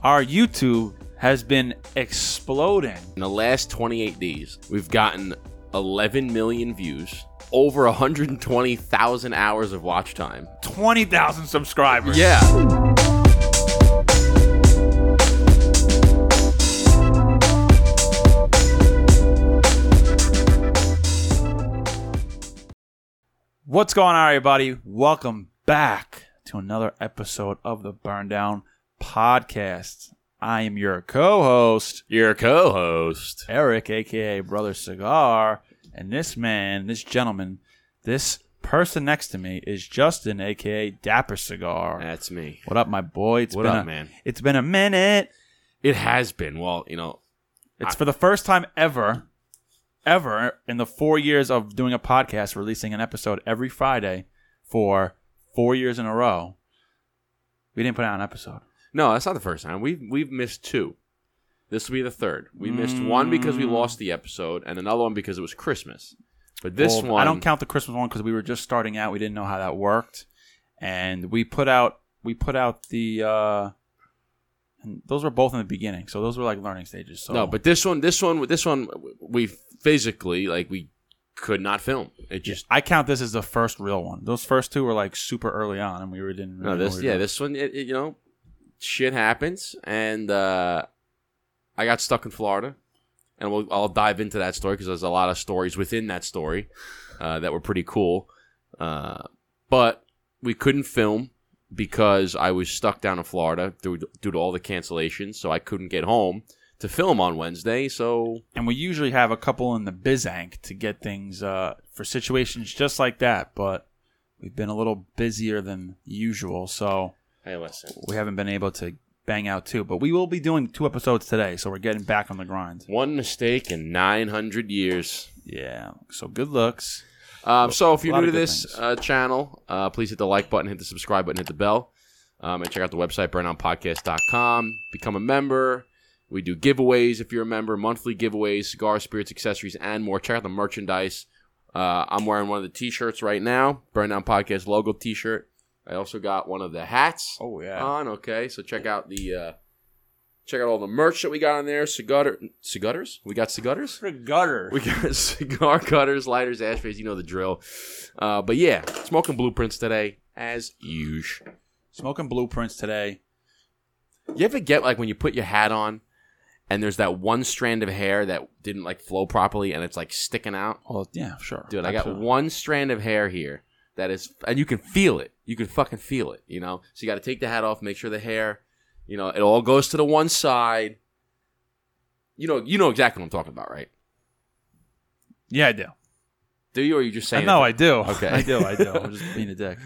our YouTube has been exploding. In the last 28 days, we've gotten 11 million views, over 120,000 hours of watch time. 20,000 subscribers. Yeah. What's going on, everybody? Welcome back to another episode of the Burn Down Podcast. I am your co host, Your co host. Eric, aka Brother Cigar. And this man, this gentleman, this person next to me is Justin, aka Dapper Cigar. That's me. What up, my boy? It's What been up, a, man? It's been a minute. It has been. Well, you know, It's for the first time ever, ever in the four years of doing a podcast, releasing an episode every Friday for four years in a row. We didn't put out an episode. No, that's not the first time. We've, we've missed two. This will be the third. We missed one because we lost the episode, and another one because it was Christmas. But this Well, one. I don't count the Christmas one because we were just starting out. We didn't know how that worked, and we put out we put out the. uh and those were both in the beginning, so those were like learning stages. So No, but this one, this one, this one, we physically like we could not film. It just I count this as the first real one. Those first two were like super early on, and we were didn't. Really no know this we were yeah doing. this one it, it, you know shit happens and uh, I got stuck in Florida and we'll, I'll dive into that story because there's a lot of stories within that story uh, that were pretty cool. Uh, but we couldn't film because I was stuck down in Florida due, due to all the cancellations, so I couldn't get home to film on Wednesday. So and we usually have a couple in the bizank to get things uh, for situations just like that. But we've been a little busier than usual, so hey, listen. we haven't been able to bang out two. But we will be doing two episodes today, so we're getting back on the grind. One mistake in 900 years. Yeah. So good looks. Um, so if you're new to this uh, channel, uh, please hit the like button, hit the subscribe button, hit the bell, um, and check out the website burndownpodcast.com. Become a member. We do giveaways if you're a member, monthly giveaways, cigars, spirits, accessories, and more. Check out the merchandise. Uh, I'm wearing one of the t-shirts right now, Burn Down Podcast logo t-shirt. I also got one of the hats Oh yeah. on. Okay, so check out the uh, check out all the merch that we got on there. Cigar, cigars. We got cigars. For gutter. We got cigar cutters, lighters, ashtrays. You know the drill. Uh, but yeah, smoking blueprints today as usual. Smoking blueprints today. You ever get like when you put your hat on, and there's that one strand of hair that didn't like flow properly, and it's like sticking out. Well, yeah, sure. Dude, I got one strand of hair here that is, and you can feel it. You can fucking feel it. You know, so you got to take the hat off, make sure the hair, you know, it all goes to the one side. You know, you know exactly what I'm talking about, right? Yeah, I do. Do you, or are you just saying? No. I do. Okay. I do. I do. I'm just being a dick.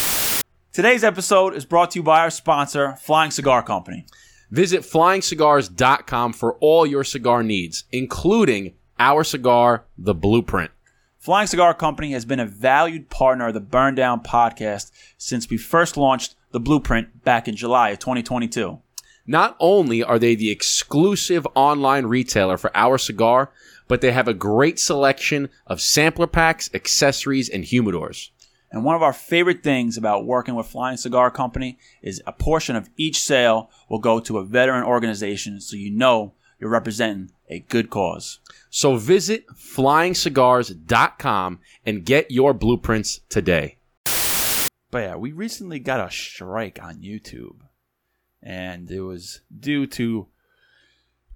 Today's episode is brought to you by our sponsor, Flying Cigar Company. Visit flyingcigars.com for all your cigar needs, including our cigar, The Blueprint. Flying Cigar Company has been a valued partner of the Burn Down podcast since we first launched the Blueprint back in July of 2022. Not only are they the exclusive online retailer for our cigar, but they have a great selection of sampler packs, accessories, and humidors. And one of our favorite things about working with Flying Cigar Company is a portion of each sale will go to a veteran organization so you know you're representing a good cause. So visit flyingcigars.com and get your blueprints today. But yeah, we recently got a strike on YouTube, and it was due to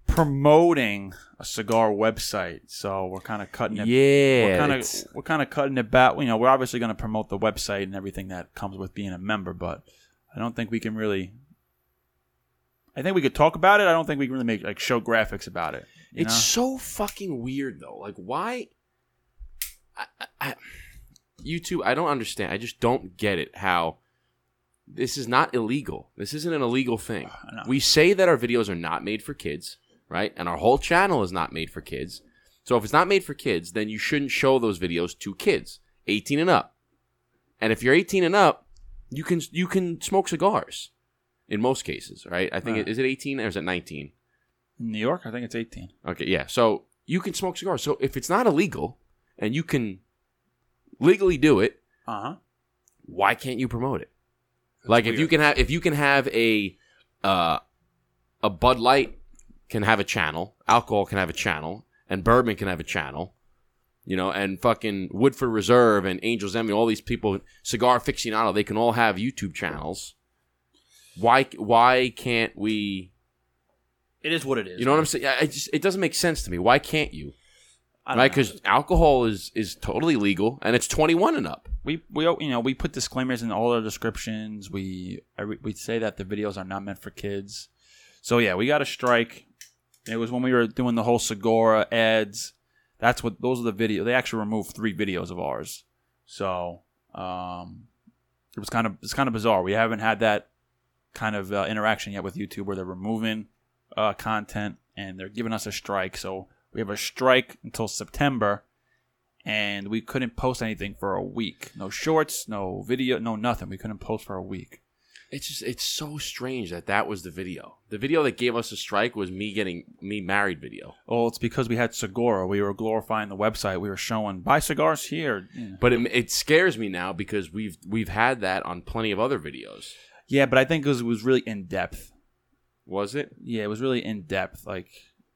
promoting a cigar website. So we're kind of cutting it. Yeah, we're kind of we're kind of cutting it back. You know, we're obviously going to promote the website and everything that comes with being a member, but I don't think we can really. I think we could talk about it. I don't think we can really make like show graphics about it. It's know? so fucking weird though. Like why? I, I, YouTube, I don't understand. I just don't get it. How this is not illegal. This isn't an illegal thing. Know. We say that our videos are not made for kids, right? And our whole channel is not made for kids. So if it's not made for kids, then you shouldn't show those videos to kids, 18 and up. And if you're 18 and up, you can you can smoke cigars in most cases, right? I think is it 18 or is it 19? In New York, I think it's 18. Okay, yeah. So you can smoke cigars. So if it's not illegal and you can legally do it, Uh huh. why can't you promote it? like if you can have if you can have a uh a Bud Light can have a channel, alcohol can have a channel, and bourbon can have a channel. You know, and fucking Woodford Reserve and Angels Envy, all these people, cigar aficionado, they can all have YouTube channels. Why? Why can't we? It is what it is. You know what I'm saying? I I just it doesn't make sense to me. Why can't you? I Right? Because alcohol is is totally legal and it's 21 and up. we we you know we put disclaimers in all our descriptions. We we say that the videos are not meant for kids. So yeah, we got a strike. It was when we were doing the whole Cigora ads. That's what those are the video. They actually removed three videos of ours. So um, it was kind of it's kind of bizarre. We haven't had that kind of uh, interaction yet with YouTube where they're removing uh, content and they're giving us a strike. So we have a strike until September and we couldn't post anything for a week. No shorts, no video, no nothing. We couldn't post for a week. It's just it's so strange that that was the video. The video that gave us a strike was me getting me married video. Well, it's because we had Cigora. We were glorifying the website. We were showing buy cigars here. Yeah, But it, it scares me now because we've we've had that on plenty of other videos. Yeah but I think it was, it was really in depth. Was it? Yeah, it was really in depth. Like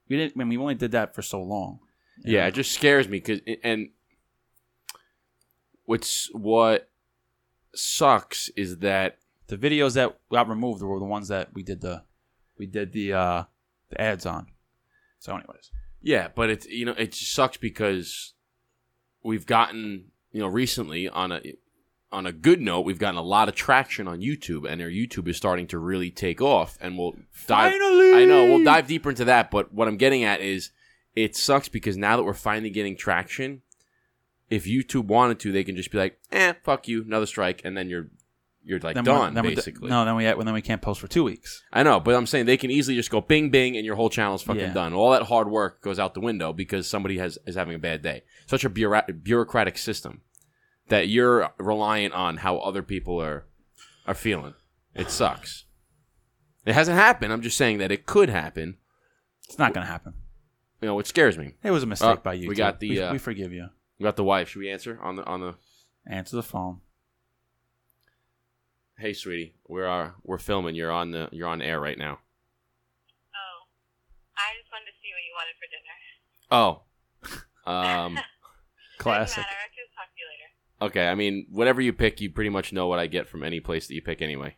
we didn't. I mean, we only did that for so long. Yeah, it just scares me because and what's what sucks is that the videos that got removed were the ones that we did the we did the uh the ads on. So, anyways, yeah, but it's you know it just sucks because we've gotten you know recently on a on a good note we've gotten a lot of traction on YouTube and our YouTube is starting to really take off and we'll dive Finally! I know we'll dive deeper into that but what I'm getting at is it sucks because now that we're finally getting traction if YouTube wanted to they can just be like eh fuck you another strike and then you're you're like then done then basically no, then we then we can't post for two weeks. I know, but I'm saying they can easily just go bing bing and your whole channel's fucking Yeah. done. All that hard work goes out the window because somebody has is having a bad day. Such a bureaucrat- bureaucratic system that you're reliant on how other people are are feeling. It sucks. It hasn't happened. I'm just saying that it could happen. It's not gonna happen. You know, it scares me. It was a mistake Uh, by you. we got the, We, uh, we forgive you. We got the wife. Should we answer on the on the? Answer the phone. Hey, sweetie, we're uh, we're filming. You're on the you're on air right now. Oh, I just wanted to see what you wanted for dinner. Oh, um, Classic. Doesn't matter. I can talk to you later. Okay, I mean, whatever you pick, you pretty much know what I get from any place that you pick anyway.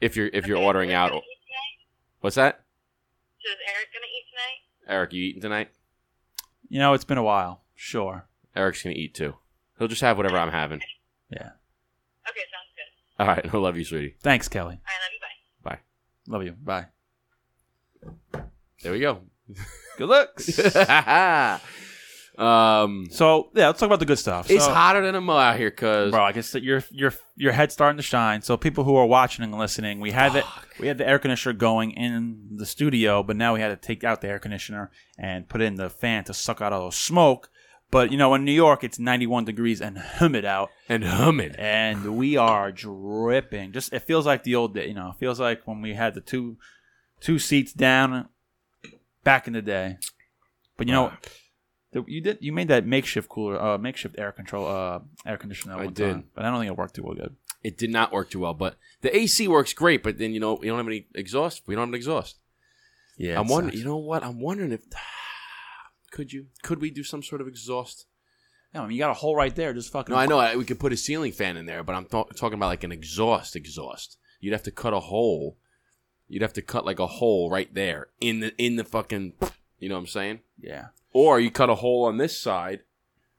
If you're if you're Okay, ordering is out, eat what's that? So is Eric gonna eat tonight? Eric, you eating tonight? You know, it's been a while. Sure. Eric's gonna eat too. He'll just have whatever I'm having. Yeah. Okay, sounds good. All right, I love you, sweetie. Thanks, Kelly. All right, love you. Bye. Bye. Love you. Bye. There we go. Good looks. um, so yeah, let's talk about the good stuff. it's So- hotter than a mo out here, cause bro. I guess that your your your head's starting to shine. So people who are watching and listening, we had it. we had the air conditioner going in the studio, but now we had to take out the air conditioner and put in the fan to suck out all the smoke. But you know, in New York, it's 91 degrees and humid out, and humming. and we are dripping. Just it feels like the old day. You know, it feels like when we had the two two seats down back in the day. But you know, you did you made that makeshift cooler, uh, makeshift air control, uh, air conditioner. that I did. time, but I don't think it worked too well good. It did not work too well, but the AC works great. But then you know we don't have any exhaust. We don't have an exhaust. Yeah, I'm wondering. You know what? I'm wondering if could you could we do some sort of exhaust? Yeah, I mean, you got a hole right there. Just fucking. No, I know I, we could put a ceiling fan in there, but I'm th- talking about like an exhaust. Exhaust. You'd have to cut a hole. You'd have to cut like a hole right there in the in the fucking. You know what I'm saying? Yeah. Or you cut a hole on this side,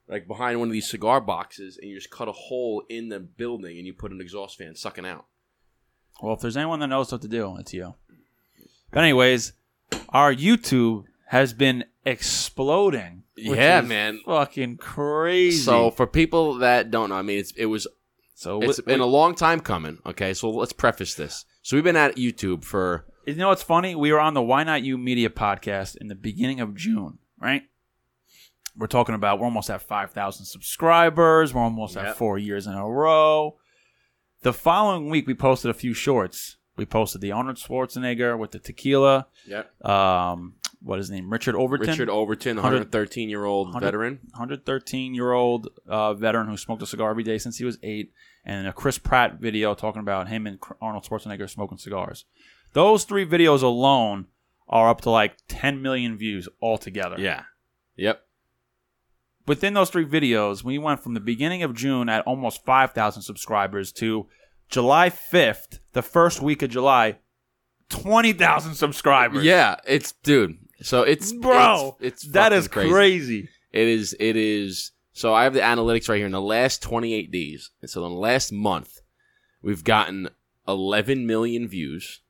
like behind one of these cigar boxes, and you just cut a hole in the building, and you put an exhaust fan sucking out. Well, if there's anyone that knows what to do, it's you. But anyways, our YouTube has been exploding. Yeah, man. Fucking crazy. So for people that don't know, I mean, it's it was so it's wi- been a long time coming. Okay, so let's preface this. So we've been at YouTube for You know what's funny? We were on the Why Not You Media podcast in the beginning of June, right? We're talking about we're almost at 5,000 subscribers. We're almost Yep. at four years in a row. The following week, we posted a few shorts. We posted the Arnold Schwarzenegger with the tequila. Yep. Um, what is his name? Richard Overton. Richard Overton, 113 year old 100 veteran. 113 year old uh, veteran who smoked a cigar every day since he was eight, and a Chris Pratt video talking about him and Arnold Schwarzenegger smoking cigars. Those three videos alone are up to like 10 million views altogether. Yeah. Yep. Within those three videos, we went from the beginning of June at almost 5,000 subscribers to July 5th, the first week of July, 20,000 subscribers. Yeah, it's dude. So it's Bro, it's, it's that is crazy. crazy. It is. It is. So I have the analytics right here. In the last 28 days, and so in the last month, we've gotten 11 million views.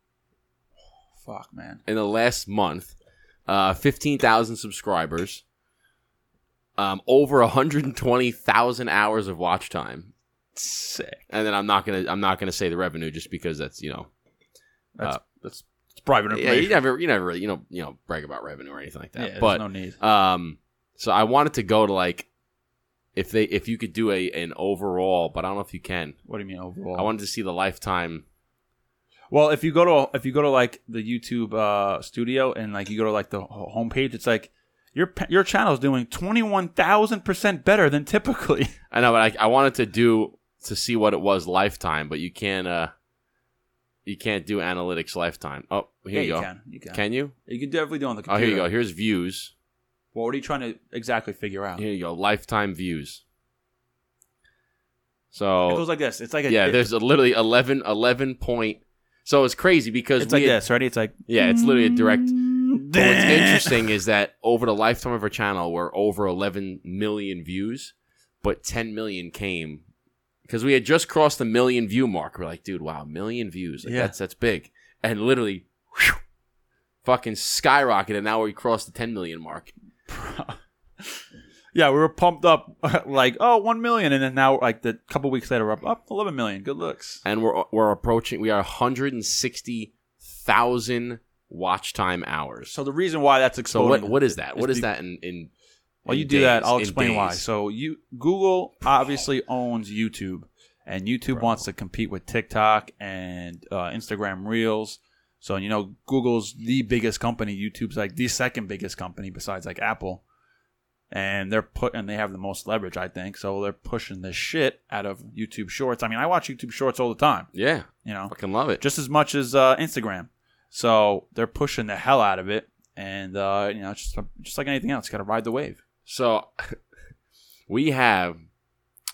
Fuck, man. In the last month, uh, 15,000 subscribers, um, over 120,000 hours of watch time, Sick. and then I'm not gonna. I'm not gonna say the revenue just because that's you know. That's, Uh, that's it's private Yeah, information. you never. You never really. You know. You know. Brag about revenue or anything like Yeah, that. there's but no need. Um, so I wanted to go to like, if they if you could do a an overall, but I don't know if you can. What do you mean overall? I wanted to see the lifetime. Well, if you go to if you go to like the YouTube uh, studio and like you go to like the homepage, it's like your your channel is doing twenty one thousand percent better than typically. I know, but I, I wanted to do to see what it was lifetime, but you can't. Uh, you can't do analytics lifetime. Oh, here yeah, you go. can. You can. Can you? You can definitely do it on the Oh, here you go. Here's views. Well, what are you trying to exactly figure out? Here you go. Lifetime views. So It goes like this. It's like a, yeah, it- there's a literally 11, 11 point. So it's crazy because it's like had- this. Ready? It's like Yeah, it's literally a direct. What's interesting is that over the lifetime of our channel, we're over 11 million views, but 10 million came because we had just crossed the million view mark. We're like, dude, wow, million views. Like, Yeah. That's that's big. And literally, whew, fucking skyrocketed. And now we crossed the 10 million mark. Yeah, we were pumped up like oh one million, and then now like the couple weeks later we're up up eleven million. Good looks. And we're we're approaching. We are 160,000 watch time hours. So the reason why that's So exploding. what what is that? What is that in in? While you do that. I'll explain why. So you Google obviously owns YouTube, and YouTube wants to compete with TikTok and uh, Instagram Reels. So you know Google's the biggest company, YouTube's like the second biggest company besides like Apple, and they're put and they have the most leverage, I think. So they're pushing the shit out of YouTube Shorts. I mean, I watch YouTube Shorts all the time. Yeah, You know, fucking love it. just as much as uh, Instagram. So they're pushing the hell out of it, and uh, you know, it's just just like anything else, got to ride the wave. So we have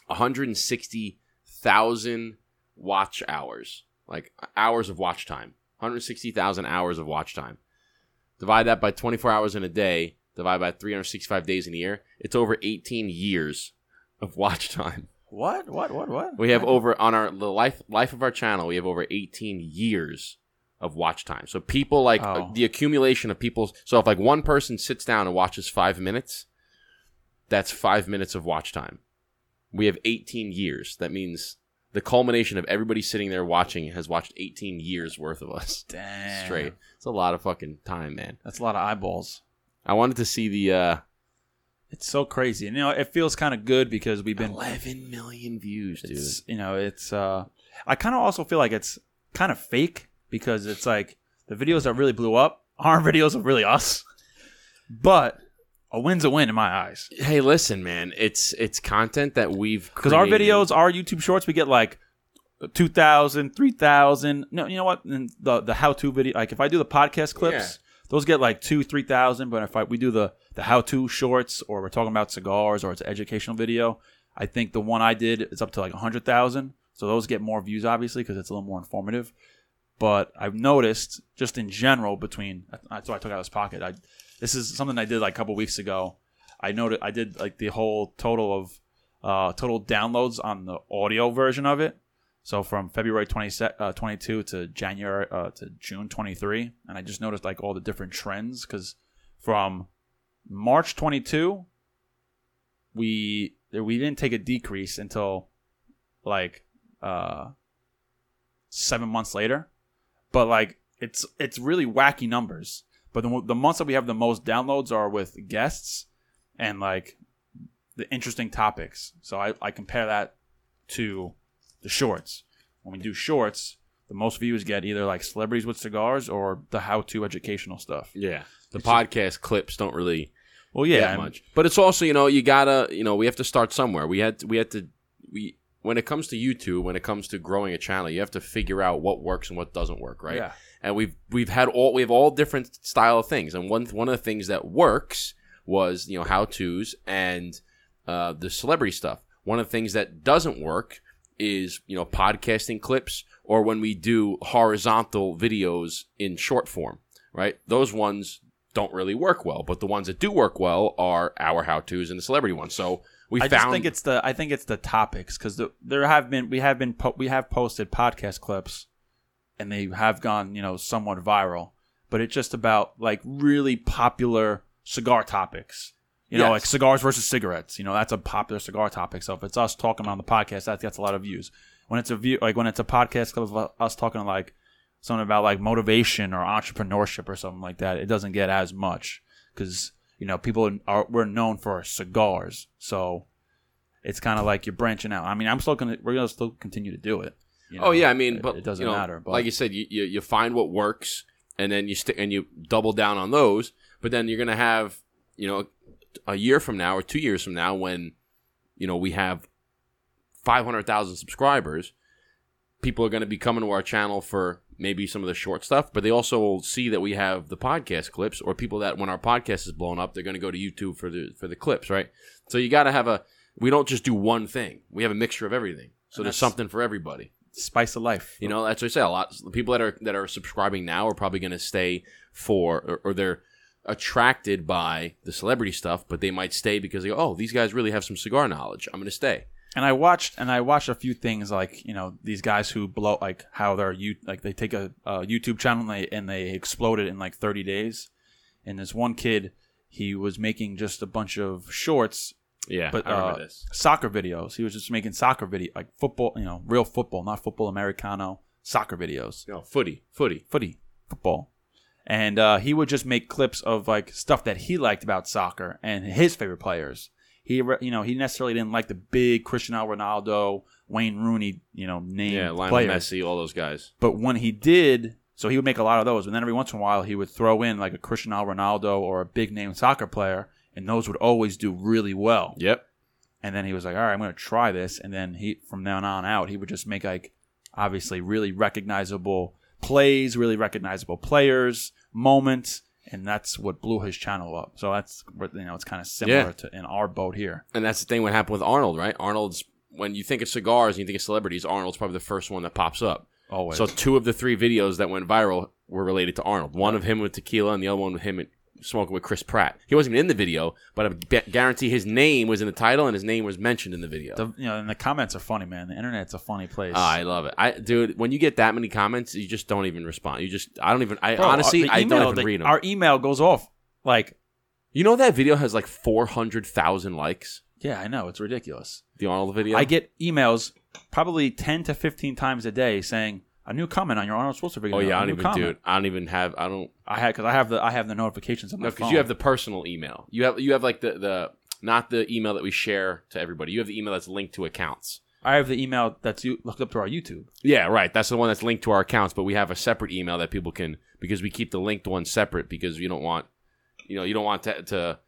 160,000 watch hours, like hours of watch time. 160,000 hours of watch time. Divide that by 24 hours in a day, divide by 365 days in a year. It's over 18 years of watch time. What? What? What? What? We have over on our the life life of our channel, we have over 18 years of watch time. So people like uh, Oh. the accumulation of people. So if like one person sits down and watches five minutes, that's five minutes of watch time. We have 18 years. That means the culmination of everybody sitting there watching has watched 18 years worth of us Damn. straight. It's a lot of fucking time, man. That's a lot of eyeballs. I wanted to see the uh, It's so crazy, and you know it feels kind of good because we've been. 11 million views, dude. It's, you know, it's. uh I kind of also feel like it's kind of fake because it's like the videos that really blew up aren't videos of really us, but a win's a win in my eyes. Hey, listen, man. It's it's content that we've Because our videos, our YouTube shorts, we get like 2,000, 3,000. No, you know what? And the the how to video, like if I do the podcast clips, Yeah. Those get like two, 3,000. But if I, we do the, the how to shorts or we're talking about cigars or it's an educational video, I think the one I did is up to like a 100,000. So those get more views, obviously, because it's a little more informative. But I've noticed just in general between, that's why I took out this pocket. I, this is something I did like a couple weeks ago. I noted I did like the whole total of uh, total downloads on the audio version of it. So from February 20, uh, 22 to January uh, to June 23, and I just noticed like all the different trends because from March 22, we we didn't take a decrease until like uh, seven months later, but like it's it's really wacky numbers. But the, the months that we have the most downloads are with guests and like the interesting topics. So I, I compare that to the shorts. When we do shorts, the most views get either like celebrities with cigars or the how-to educational stuff. Yeah, the It's podcast clips don't really Well, yeah, that much. But it's also you know you gotta you know we have to start somewhere. We had we had to we when it comes to YouTube when it comes to growing a channel you have to figure out what works and what doesn't work, right? Yeah. and we've we've had all we have all different style of things. And one one of the things that works was you know how tos and uh, the celebrity stuff. One of the things that doesn't work is you know podcasting clips or when we do horizontal videos in short form. Right, those ones don't really work well, but the ones that do work well are our how tos and the celebrity ones. So we I found just think it's the I think it's the topics because the, there have been we have been po- we have posted podcast clips, and they have gone you know somewhat viral, but it's just about like really popular cigar topics. You know, Yes. like cigars versus cigarettes. You know, that's a popular cigar topic. So if it's us talking on the podcast, that gets a lot of views. When it's a view, like when it's a podcast of us talking like something about like motivation or entrepreneurship or something like that, it doesn't get as much because you know people are we're known for our cigars, so it's kind of like you're branching out. I mean, I'm still gonna we're gonna still continue to do it. you Oh yeah, I mean, it, but it doesn't you know, matter. But like you said, you, you you find what works, and then you stick and you double down on those. But then you're gonna have you know a year from now or two years from now when you know we have five hundred thousand subscribers, people are gonna be coming to our channel for maybe some of the short stuff, but they also will see that we have the podcast clips, or people that when our podcast is blown up, they're gonna go to YouTube for the for the clips, right? So you got to have a. We don't just do one thing. We have a mixture of everything. So there's something for everybody. spice of life. You know, that's what I say. A lot the people that are that are subscribing now are probably going to stay for, or, or they're attracted by the celebrity stuff, but they might stay because they go, oh, these guys really have some cigar knowledge. I'm going to stay. and I watched and I watched a few things like you know these guys who blow like how they're you like they take a, a YouTube channel and they and they explode it in like 30 days. And this one kid, he was making just a bunch of shorts Yeah, but I remember uh, this. soccer videos. He was just making soccer video, like football, you know, real football, not football Americano, soccer videos, know, footy, footy. footy, football. And uh, he would just make clips of like stuff that he liked about soccer and his favorite players. He, you know, he necessarily didn't like the big Cristiano Ronaldo, Wayne Rooney, you know, name Yeah, Lionel players. Messi, all those guys. But when he did, so he would make a lot of those, and then every once in a while he would throw in like a Cristiano Ronaldo or a big name soccer player, and those would always do really well. Yep. And then he was like, "All right, I'm going to try this." And then he, from then on out, he would just make like, obviously, really recognizable plays, really recognizable players, moments, and that's what blew his channel up. So that's what you know, it's kind of similar Yeah. to in our boat here. And that's the thing what happened with Arnold, right? Arnold's when you think of cigars and you think of celebrities, Arnold's probably the first one that pops up. Always. So two of the three videos that went viral were related to Arnold. One of him with tequila, and the other one with him at- smoking with Chris Pratt. He wasn't even in the video, but I be- guarantee his name was in the title and his name was mentioned in the video. the, you know, and the comments are funny, man. The internet's a funny place. Ah, I love it. I dude, when you get that many comments, you just don't even respond. You just I don't even I Bro, honestly the I don't even the- read them. Our email goes off like, you know that video has like 400,000 likes? yeah, I know it's ridiculous. The Arnold video? I get emails probably ten to fifteen times a day saying a new comment on your Arnold Schwarzenegger video. Oh yeah, I don't even comment. do it. I don't even have I don't I had because I have the I have the notifications on my No, because you have the personal email. You have you have like the the not the email that we share to everybody. You have the email that's linked to accounts. I have the email that's you looked up to our YouTube. Yeah, right. That's the one that's linked to our accounts, but we have a separate email that people can because we keep the linked one separate because you don't want you know, you don't want to, to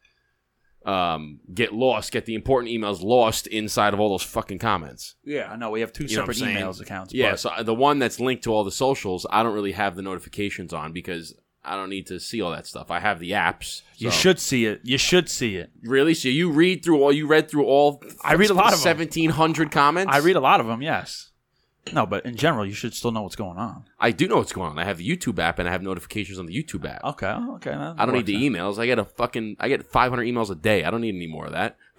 um, get lost, get the important emails lost inside of all those fucking comments. Yeah, I know we have two You know what separate I'm saying? emails accounts. Yeah, but so the one that's linked to all the socials, I don't really have the notifications on because I don't need to see all that stuff. I have the apps. you so- should see it. You should see it. Really? So you read through all? You read through all? I read a lot of 'em. seventeen hundred comments. I read a lot of them. Yes. No, but in general, you should still know what's going on. I do know what's going on. I have the YouTube app and I have notifications on the YouTube app. Okay. Okay. I don't need the emails. I get a fucking. I get five hundred emails a day. I don't need any more of that.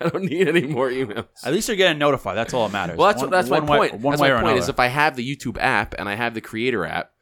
I don't need any more emails. At least you're getting notified. That's all that matters. Well, that's One- that's my one way- point. One that's way my or point is if I have the YouTube app and I have the Creator app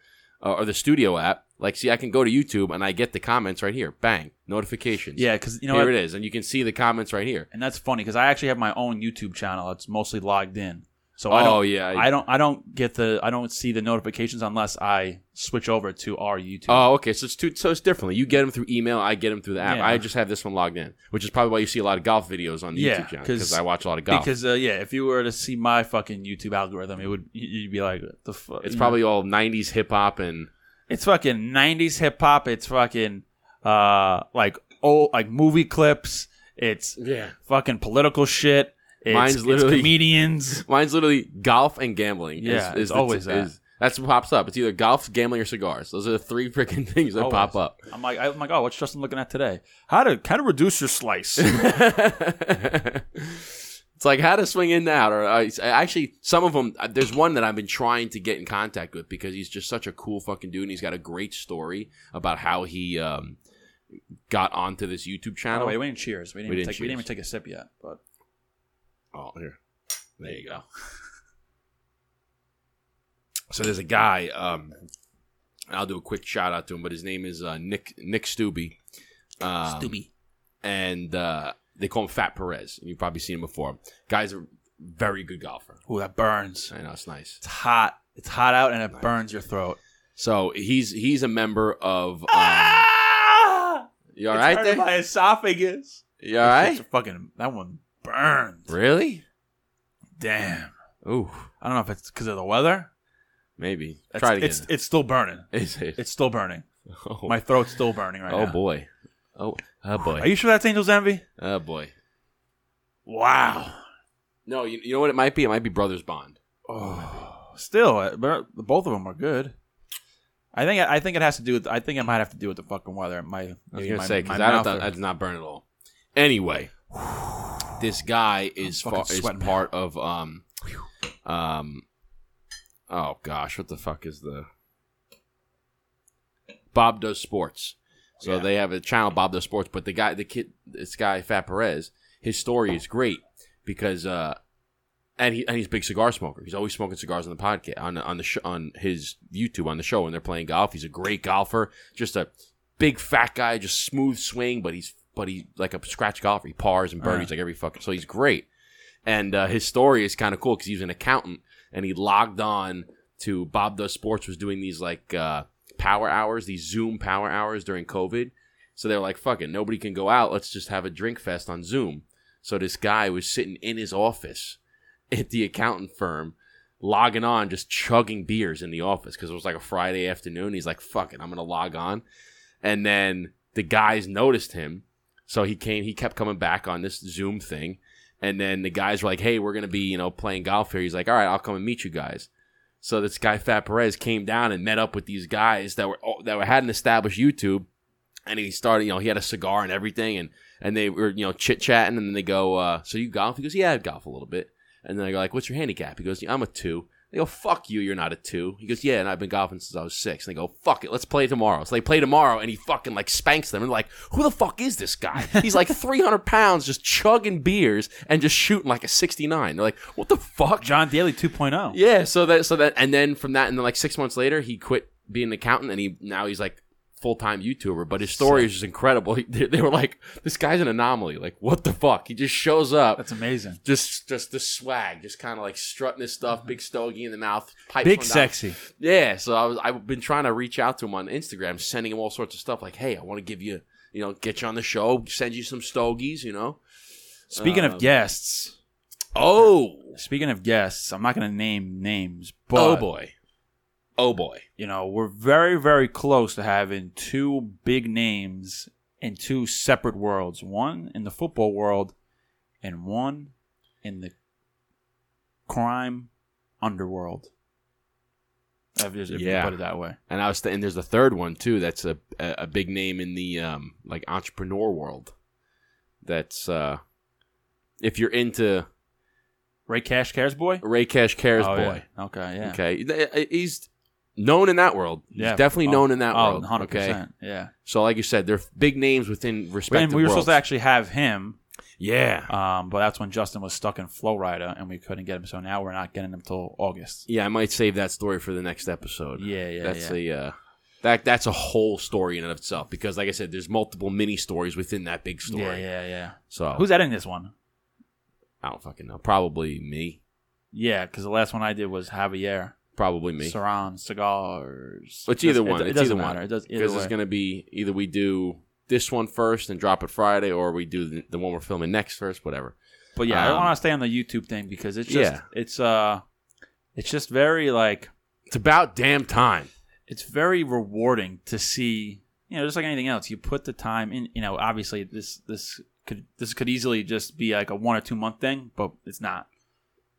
uh, or the Studio app, like, see, I can go to YouTube and I get the comments right here. Bang, notifications. yeah, because you know here what? it is, and you can see the comments right here. and that's funny because I actually have my own YouTube channel. It's mostly logged in, so Oh, I don't. yeah. I don't. I don't get the. I don't see the notifications unless I switch over to our YouTube. Oh, okay. So it's two, so it's differently. You get them through email. I get them through the app. Yeah. I just have this one logged in, which is probably why you see a lot of golf videos on the Yeah, YouTube channel 'cause- because I watch a lot of golf. because uh, yeah, if you were to see my fucking YouTube algorithm, it would you'd be like the fuck. it's probably all '90s hip hop and it's fucking '90s hip hop. It's fucking uh like old like movie clips. It's yeah. fucking political shit. It's, Mine's it's literally- comedians. Mine's literally golf and gambling. is- Yeah, is it's the- always that. is- That's what pops up. It's either golf, gambling, or cigars. Those are the three freaking things that Always. pop up. I'm like, I'm like, oh, what's Justin looking at today? How to how to reduce your slice? it's like how to swing in and out. Or uh, actually, some of them. There's one that I've been trying to get in contact with because he's just such a cool fucking dude, and he's got a great story about how he um, got onto this YouTube oh, channel. wait, we didn't cheers. We didn't, We didn't take, we didn't even take a sip yet. But Oh, here. There you go. So there's a guy. Um, I'll do a quick shout out to him, but his name is uh, Nick Nick Stubbe. Um, and uh, they call him Fat Perez. And you've probably seen him before. Guy's a very good golfer. ooh, that burns. I know it's nice. It's hot. It's hot out, and it burns your throat. So he's he's a member of. Um, ah! you all It's right there? My esophagus. You all right? Fucking that one burns. Really? Damn. Ooh, I don't know if it's because of the weather. maybe. It's, Try it again. It's it's still burning. Is it? It's still burning. oh, My throat's still burning right oh now. Oh, boy. Oh, oh boy. Are you sure that's Angel's Envy? Oh boy. Wow. No, you, you know what it might be? It might be Brothers Bond. Oh, still, uh, but both of them are good. I think I think it has to do with. I think it might have to do with the fucking weather. My, I was gonna my, say because that, mouth that, or- that does not burn at all. Anyway, this guy is fucking fa- is sweating, part of um um oh gosh, what the fuck is the Bob does sports. So Yeah. they have a channel Bob does sports, but the guy, the kid, this guy Fat Perez, his story is great because uh and he and he's a big cigar smoker. He's always smoking cigars on the podcast on on the sh- on his YouTube on the show when they're playing golf. He's a great golfer, just a big fat guy, just smooth swing, but he's but he's like a scratch golfer. He pars and birdies like every fucking. So he's great. And uh, his story is kind of cool because he was an accountant and he logged on to Bob Does Sports was doing these like uh, power hours, these Zoom power hours during COVID. So they were like, "Fuck it, nobody can go out. Let's just have a drink fest on Zoom." So this guy was sitting in his office at the accountant firm, logging on, just chugging beers in the office because it was like a Friday afternoon. He's like, "Fuck it, I'm gonna log on," and then the guys noticed him, so he came. He kept coming back on this Zoom thing, and then the guys were like, "Hey, we're gonna be you know playing golf here." He's like, "All right, I'll come and meet you guys." So this guy Fat Perez came down and met up with these guys that were that were hadn't established YouTube, and he started. You know, he had a cigar and everything, and and they were you know chit chatting, and then they go, uh, "So you golf?" He goes, "Yeah, I golf a little bit." And then I go like, "What's your handicap?" He goes, yeah, "I'm a two. They go, "Fuck you, you're not a two. He goes, "Yeah, and I've been golfing since I was six. And they go, "Fuck it, let's play tomorrow." So they play tomorrow, and he fucking like spanks them. And they're like, "Who the fuck is this guy?" He's like 300 pounds, just chugging beers and just shooting like a 69. They're like, "What the fuck?" John Daly 2.0. Yeah, so that so that and then from that and then like six months later he quit being an accountant and he now he's like full time YouTuber. But his story is just incredible. He, they, they were like, this guy's an anomaly. Like what the fuck? He just shows up, That's amazing. just just the swag, just kind of like strutting his stuff, big stogie in the mouth, Big on down. sexy. Yeah, so I was I've been trying to reach out to him on Instagram, sending him all sorts of stuff like, hey, I want to give you you know get you on the show, send you some stogies, you know. Speaking Um, of guests, Oh, speaking of guests, I'm not going to name names, but oh boy, oh boy. you know, we're very, very close to having two big names in two separate worlds. One in the football world, and one in the crime underworld. If you- Yeah. put it that way. And I was, th- and there's a third one too. That's a a, a big name in the um like entrepreneur world. That's uh, if you're into Ray Cash Cares boy. Ray Cash Cares Oh, boy, yeah. Okay, yeah. okay, he's known in that world. He's Yeah, definitely oh, known in that oh, world. 100%. Okay, Yeah. so like you said, they're big names within respective And we were worlds. supposed to actually have him, yeah, um, but that's when Justin was stuck in Florida and we couldn't get him. So now we're not getting him till August. yeah. I might save that story for the next episode. Yeah, yeah, that's yeah. a uh, that that's a whole story in and of itself because, like I said, there's multiple mini stories within that big story. Yeah, yeah, yeah. So Who's editing this one? I don't fucking know. Probably me. Yeah, because the last one I did was Javier. Probably me. Saran cigars. It's either It- one. It, It's doesn't either matter. one. It does because it's going to be either we do this one first and drop it Friday, or we do the, the one we're filming next first, whatever. But yeah, I um, want to stay on the YouTube thing because it's just Yeah. it's uh it's just very like It's about damn time. it's very rewarding to see you know just like anything else you put the time in you know obviously this this could this could easily just be like a one or two month thing but it's not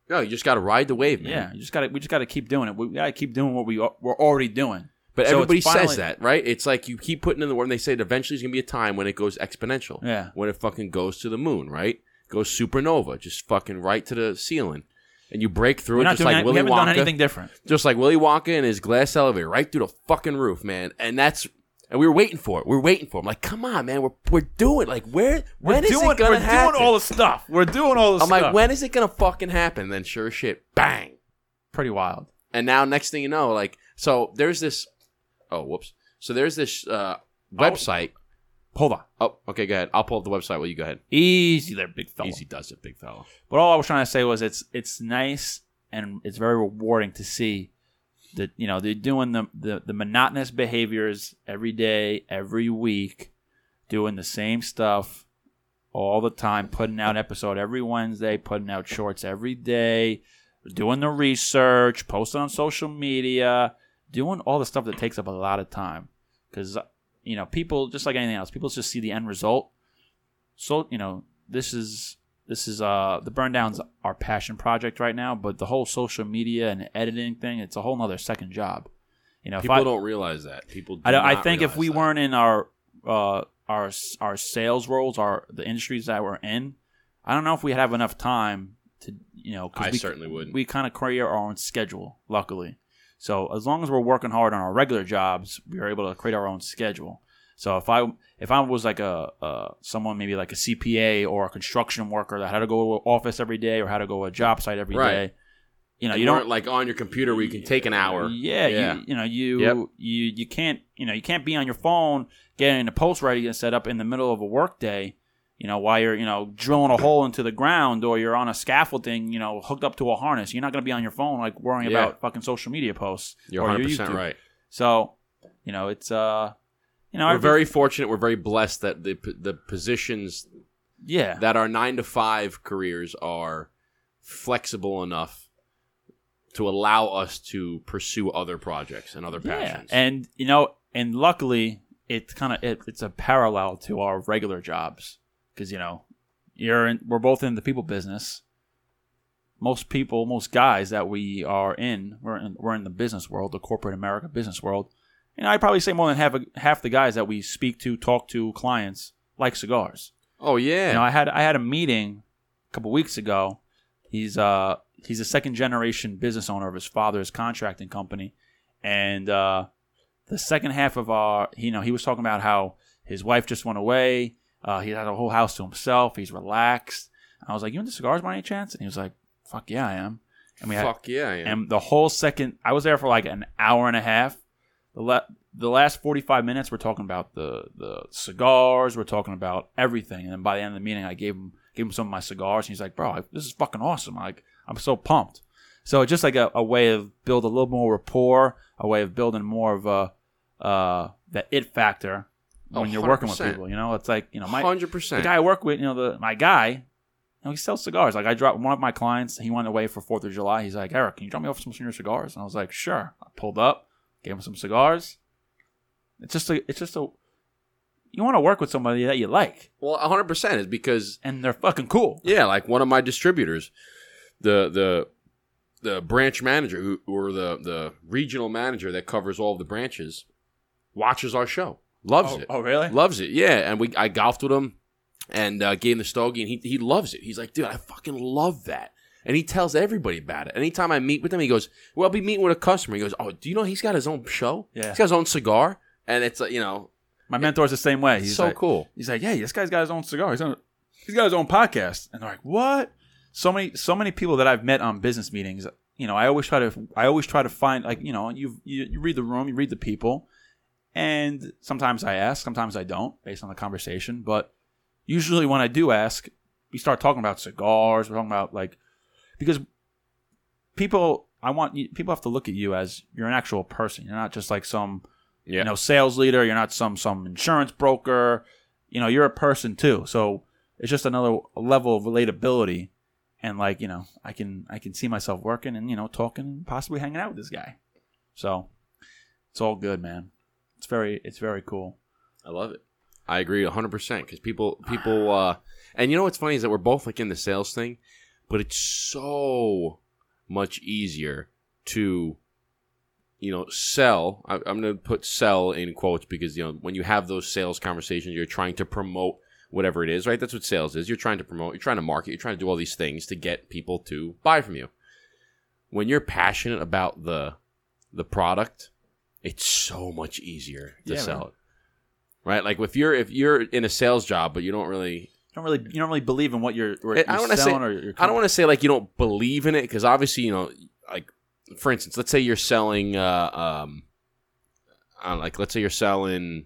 No, you just got to ride the wave, man. Yeah, you just got to we just got to keep doing it. We got to keep doing what we are- we're already doing. But So everybody finally- says that, right? It's like you keep putting in the work, and they say that eventually there's gonna be a time when it goes exponential. Yeah. When it fucking goes to the moon, right? Goes supernova, just fucking right to the ceiling, and you break through We're it just like any, we Willy haven't Wonka, done anything different. just like Willy Wonka and his glass elevator, right through the fucking roof, man. And that's and we were waiting for it. We were waiting for it. I'm like, come on, man, we're we're doing like where We're when is doing, it gonna happen? we're happen? doing all the stuff. We're doing all the stuff. I'm stuff. like, when is it gonna fucking happen? Then sure as shit, bang. Pretty wild. And now next thing you know, like so there's this oh whoops. So there's this uh website. Hold on. Oh, okay, go ahead. I'll pull up the website while you go ahead. Easy there, big fella. Easy does it, big fella. But all I was trying to say was it's it's nice and it's very rewarding to see that you know they're doing the, the the monotonous behaviors every day, every week, doing the same stuff all the time, putting out episode every Wednesday, putting out shorts every day, doing the research, posting on social media, doing all the stuff that takes up a lot of time because you know people just like anything else, people just see the end result. So you know this is this is uh the burn down's our passion project right now but the whole social media and editing thing it's a whole nother second job you know People if I, don't realize that. People. I, I think if we that. weren't in our uh our our sales roles our the industries that we're in i don't know if we have enough time to you know I we, certainly wouldn't. we kind of create our own schedule luckily so as long as we're working hard on our regular jobs we are able to create our own schedule so if i if i was like a uh, someone maybe like a cpa or a construction worker that had to go to an office every day or had to go to a job site every day, Right. you know you weren't don't like on your computer where you can take an hour. yeah, Yeah. You, you know, you Yep. you you can't you know you can't be on your phone getting the post ready and set up in the middle of a work day. You know, while you're you know drilling a hole into the ground or you're on a scaffolding, you know, hooked up to a harness. You're not going to be on your phone like worrying Yeah. about fucking social media posts. You're or 100 percent right. So, you know, it's uh, you know, We're every- very fortunate. We're very blessed that the the positions yeah. that our nine to five careers are flexible enough to allow us to pursue other projects and other passions. Yeah, and you know, and luckily, it's kind of it, it's a parallel to our regular jobs because you know, you're in, we're both in the people business. Most people, most guys that we are in, we're in, we're in the business world, the corporate America business world. And I'd probably say more than half half the guys that we speak to, talk to, clients like cigars. oh yeah, You know, I had I had a meeting a couple weeks ago. He's uh he's a second generation business owner of his father's contracting company, and uh, the second half of our you know he was talking about how his wife just went away. Uh, he had a whole house to himself. He's relaxed. I was like, "You into cigars by any chance?" And he was like, "Fuck yeah, I am." And we had fuck yeah, I am. and the whole second, I was there for like an hour and a half. The la- the last forty five minutes, we're talking about the the cigars. We're talking about everything. And then by the end of the meeting, I gave him gave him some of my cigars. And he's like, "Bro, I- this is fucking awesome! Like, I'm so pumped." So it's just like a, a way of build a little more rapport, a way of building more of a uh, that it factor when Oh, you're working with people. You know, it's like you know my Hundred the percent. guy I work with, you know, the my guy, you know, he sells cigars. Like I dropped one of my clients, he went away for Fourth of July. He's like, Eric, can you drop me off some of your cigars? And I was like, sure. I pulled up, gave him some cigars. It's just a, it's just a, you want to work with somebody that you like, Well, hundred percent is because and they're fucking cool. yeah, like one of my distributors, the the the branch manager who or the the regional manager that covers all the branches watches our show, loves Oh, it. oh, really? Loves it, yeah. And we I golfed with him and uh, gave him the stogie, and he he loves it. He's like, dude, I fucking love that. And he tells everybody about it. Anytime I meet with him, he goes, "Well, I'll be meeting with a customer." He goes, "Oh, do you know he's got his own show? Yeah. he's got his own cigar, and it's uh, you know, My mentor's the same way. He's so like, cool." He's like, hey, this guy's got his own cigar. He's, on, he's got his own podcast. And they're like, what? So many, so many people that I've met on business meetings. You know, I always try to, I always try to find like, you know, you, you read the room, you read the people, and sometimes I ask, sometimes I don't, based on the conversation. But usually when I do ask, we start talking about cigars. We're talking about like because people, I want you, people have to look at you as you're an actual person. You're not just like some Yeah, you know sales leader. You're not some some insurance broker. You know you're a person too. So it's just another level of relatability and like you know i can i can see myself working and you know talking and possibly hanging out with this guy. So it's all good man. It's very it's very cool. I love it. I agree 100% because people, people, uh, and you know what's funny is that we're both like in the sales thing, but it's so much easier to you know sell. I, i'm going to put sell in quotes because you know when you have those sales conversations you're trying to promote whatever it is right? That's what sales is. You're trying to promote you're trying to market you're trying to do all these things to get people to buy from you. When you're passionate about the the product it's so much easier to Yeah, sell right. it right? Like if you're if you're in a sales job but you don't really don't really you don't really believe in what you're, I you're don't wanna say- or you're I don't want to say like you don't believe in it because obviously you know like for instance, let's say you're selling uh, um, I don't know, like let's say you're selling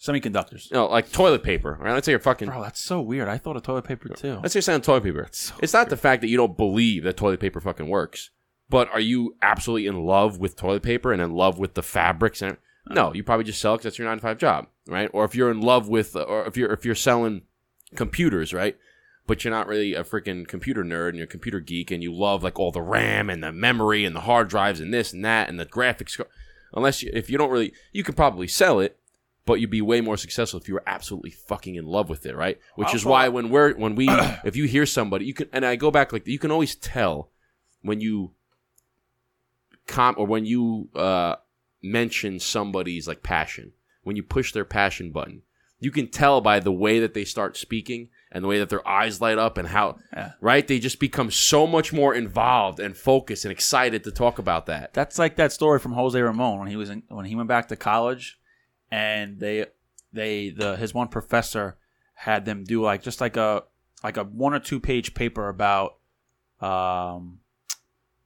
semiconductors. you know like toilet paper, right? Let's say you're fucking Bro, that's so weird. I thought of toilet paper too. let's say you're selling toilet paper. so It's not the fact that you don't believe that toilet paper fucking works, but are you absolutely in love with toilet paper and in love with the fabrics and no, you probably just sell because that's your nine to five job, right? Or if you're in love with, or if you're if you're selling computers, right? But you're not really a freaking computer nerd and you're a computer geek and you love like all the RAM and the memory and the hard drives and this and that and the graphics. Unless you, if you don't really, you could probably sell it, but you'd be way more successful if you were absolutely fucking in love with it, right? Which is Also- why when we're when we if you hear somebody, you can and I go back like you can always tell when you comp or when you uh, mention somebody's like passion when you push their passion button you can tell by the way that they start speaking and the way that their eyes light up and how Yeah. right they just become so much more involved and focused and excited to talk about that That's like that story from Jose Ramon when he was in, when he went back to college, and they they the his one professor had them do like just like a like a one or two page paper about um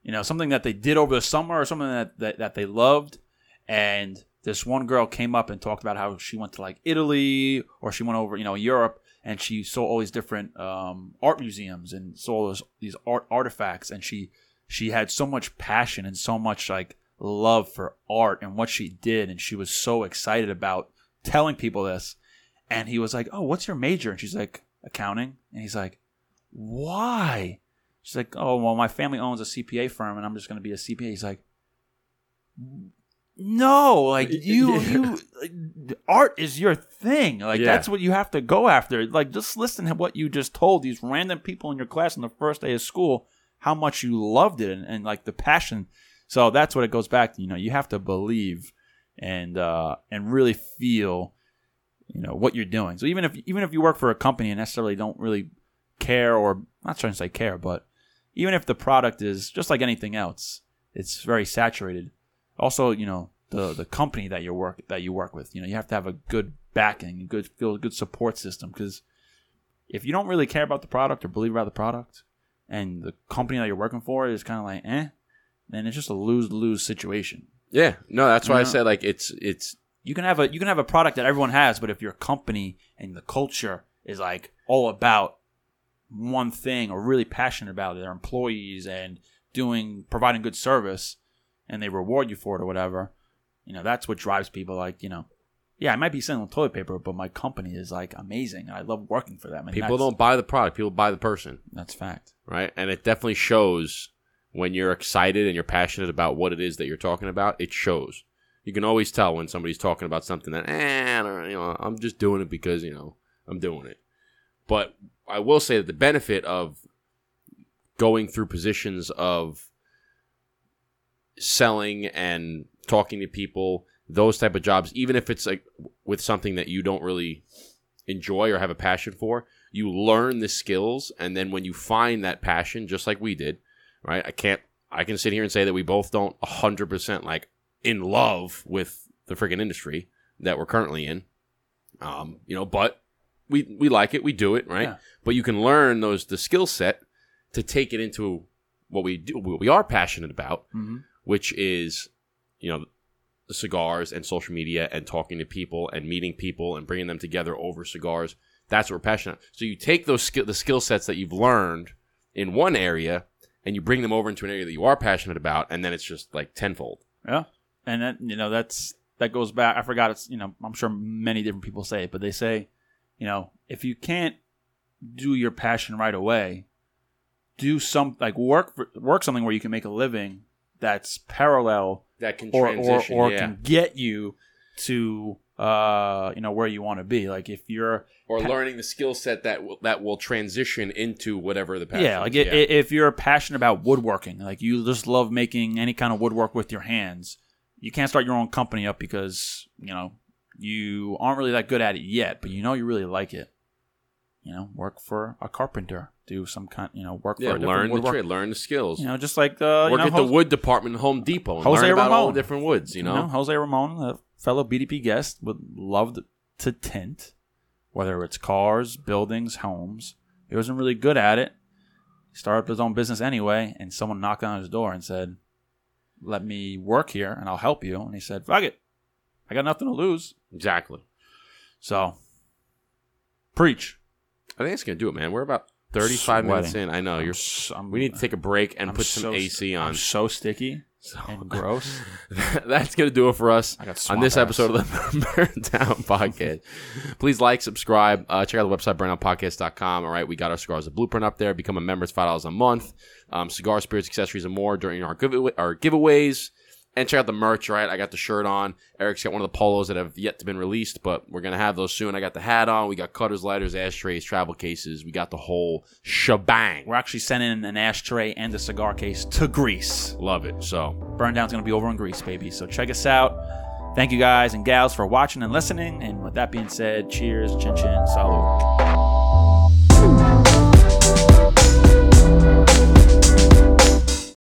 you know something that they did over the summer or something that that, that they loved and this one girl came up and talked about how she went to like Italy or she went over you know Europe and she saw all these different um, art museums and saw all those, these art artifacts and she she had so much passion and so much like love for art and what she did and she was so excited about telling people this. And he was like oh what's your major? And she's like accounting. And he's like why? She's like oh well my family owns a cpa firm and i'm just going to be a cpa he's like no like you Yeah. you like, art is your thing. Like Yeah. that's what you have to go after. Like just listen to what you just told these random people in your class on the first day of school how much you loved it and, and like the passion. So that's what it goes back to you know you have to believe and uh and really feel you know what you're doing. So even if even if you work for a company and necessarily don't really care or not trying to say care but even if the product is just like anything else it's very saturated also you know the the company that you work that you work with you know you have to have a good backing a good feel a good support system because if you don't really care about the product or believe about the product and the company that you're working for is kind of like eh then it's just a lose lose situation yeah no that's why i Yeah. said like it's it's you can have a you can have a product that everyone has, but if your company and the culture is like all about one thing or really passionate about their employees and doing providing good service, and they reward you for it or whatever, you know that's what drives people. Like you know, yeah, I might be selling toilet paper, but my company is like amazing. I love working for them. And people don't buy the product people buy the person That's fact. right? And it definitely shows when you're excited and you're passionate about what it is that you're talking about. It shows. You can always tell when somebody's talking about something that, eh, you know, I'm just doing it because you know I'm doing it. But I will say that the benefit of going through positions of selling and talking to people, those type of jobs, even if it's like with something that you don't really enjoy or have a passion for, you learn the skills and then when you find that passion just like we did right i can't i can sit here and say that we both don't 100% like in love with the freaking industry that we're currently in. Um you know but we we like it we do it right? Yeah. but you can learn those the skill set to take it into what we do what we are passionate about hmm which is you know the cigars and social media and talking to people and meeting people and bringing them together over cigars. That's what we're passionate so you take those skill the skill sets that you've learned in one area and you bring them over into an area that you are passionate about and then it's just like tenfold. Yeah, and that you know that's that goes back. I forgot it's you know I'm sure many different people say it, but they say, you know, if you can't do your passion right away, do some like work work something where you can make a living that's parallel that can or or, transition or yeah can get you to uh, you know, where you want to be. Like if you're or Pa- learning the skill set that will, that will transition into whatever the passion yeah, like is. i i if you're passionate about woodworking, like you just love making any kind of woodwork with your hands, you can't start your own company up because you know you aren't really that good at it yet, but you know you really like it. You know, work for a carpenter, do some kind, you know, work yeah, for a learn the trade, learn the skills. You know, just like uh, you Work know, at the wood department Home Depot and Jose learn about all Ramon. the different woods. You know, Jose Ramon, a fellow BDP guest, would love to tint, whether it's cars, buildings, homes. He wasn't really good at it. He started up his own business anyway, and someone knocked on his door and said, "Let me work here, and I'll help you." And he said, "Fuck it, I got nothing to lose." exactly. So, preach. I think it's gonna do it, man. We're about thirty-five minutes in. I know I'm you're. s- I'm- We need to take a break and I'm put some so- AC on. I'm so sticky So- and gross. That's gonna do it for us I got on swamp this ass. episode of the Burn Down Podcast. Please like, subscribe, uh, check out the website burndownpodcast.com. All right, we got our cigars, the blueprint up there. Become a member; it's five dollars a month. Um, cigar, spirits, accessories, and more during our giveaway, our giveaways. And check out the merch. Right, I got the shirt on. Eric's got one of the polos that have yet to been released, but we're gonna have those soon. I got the hat on. We got cutters, lighters, ashtrays, travel cases. We got the whole shebang. We're actually sending an ashtray and a cigar case to Greece. Love it. So Burn Down's going to be over in Greece, baby. So check us out. Thank you guys and gals for watching and listening. And with that being said, cheers, chin chin, salud.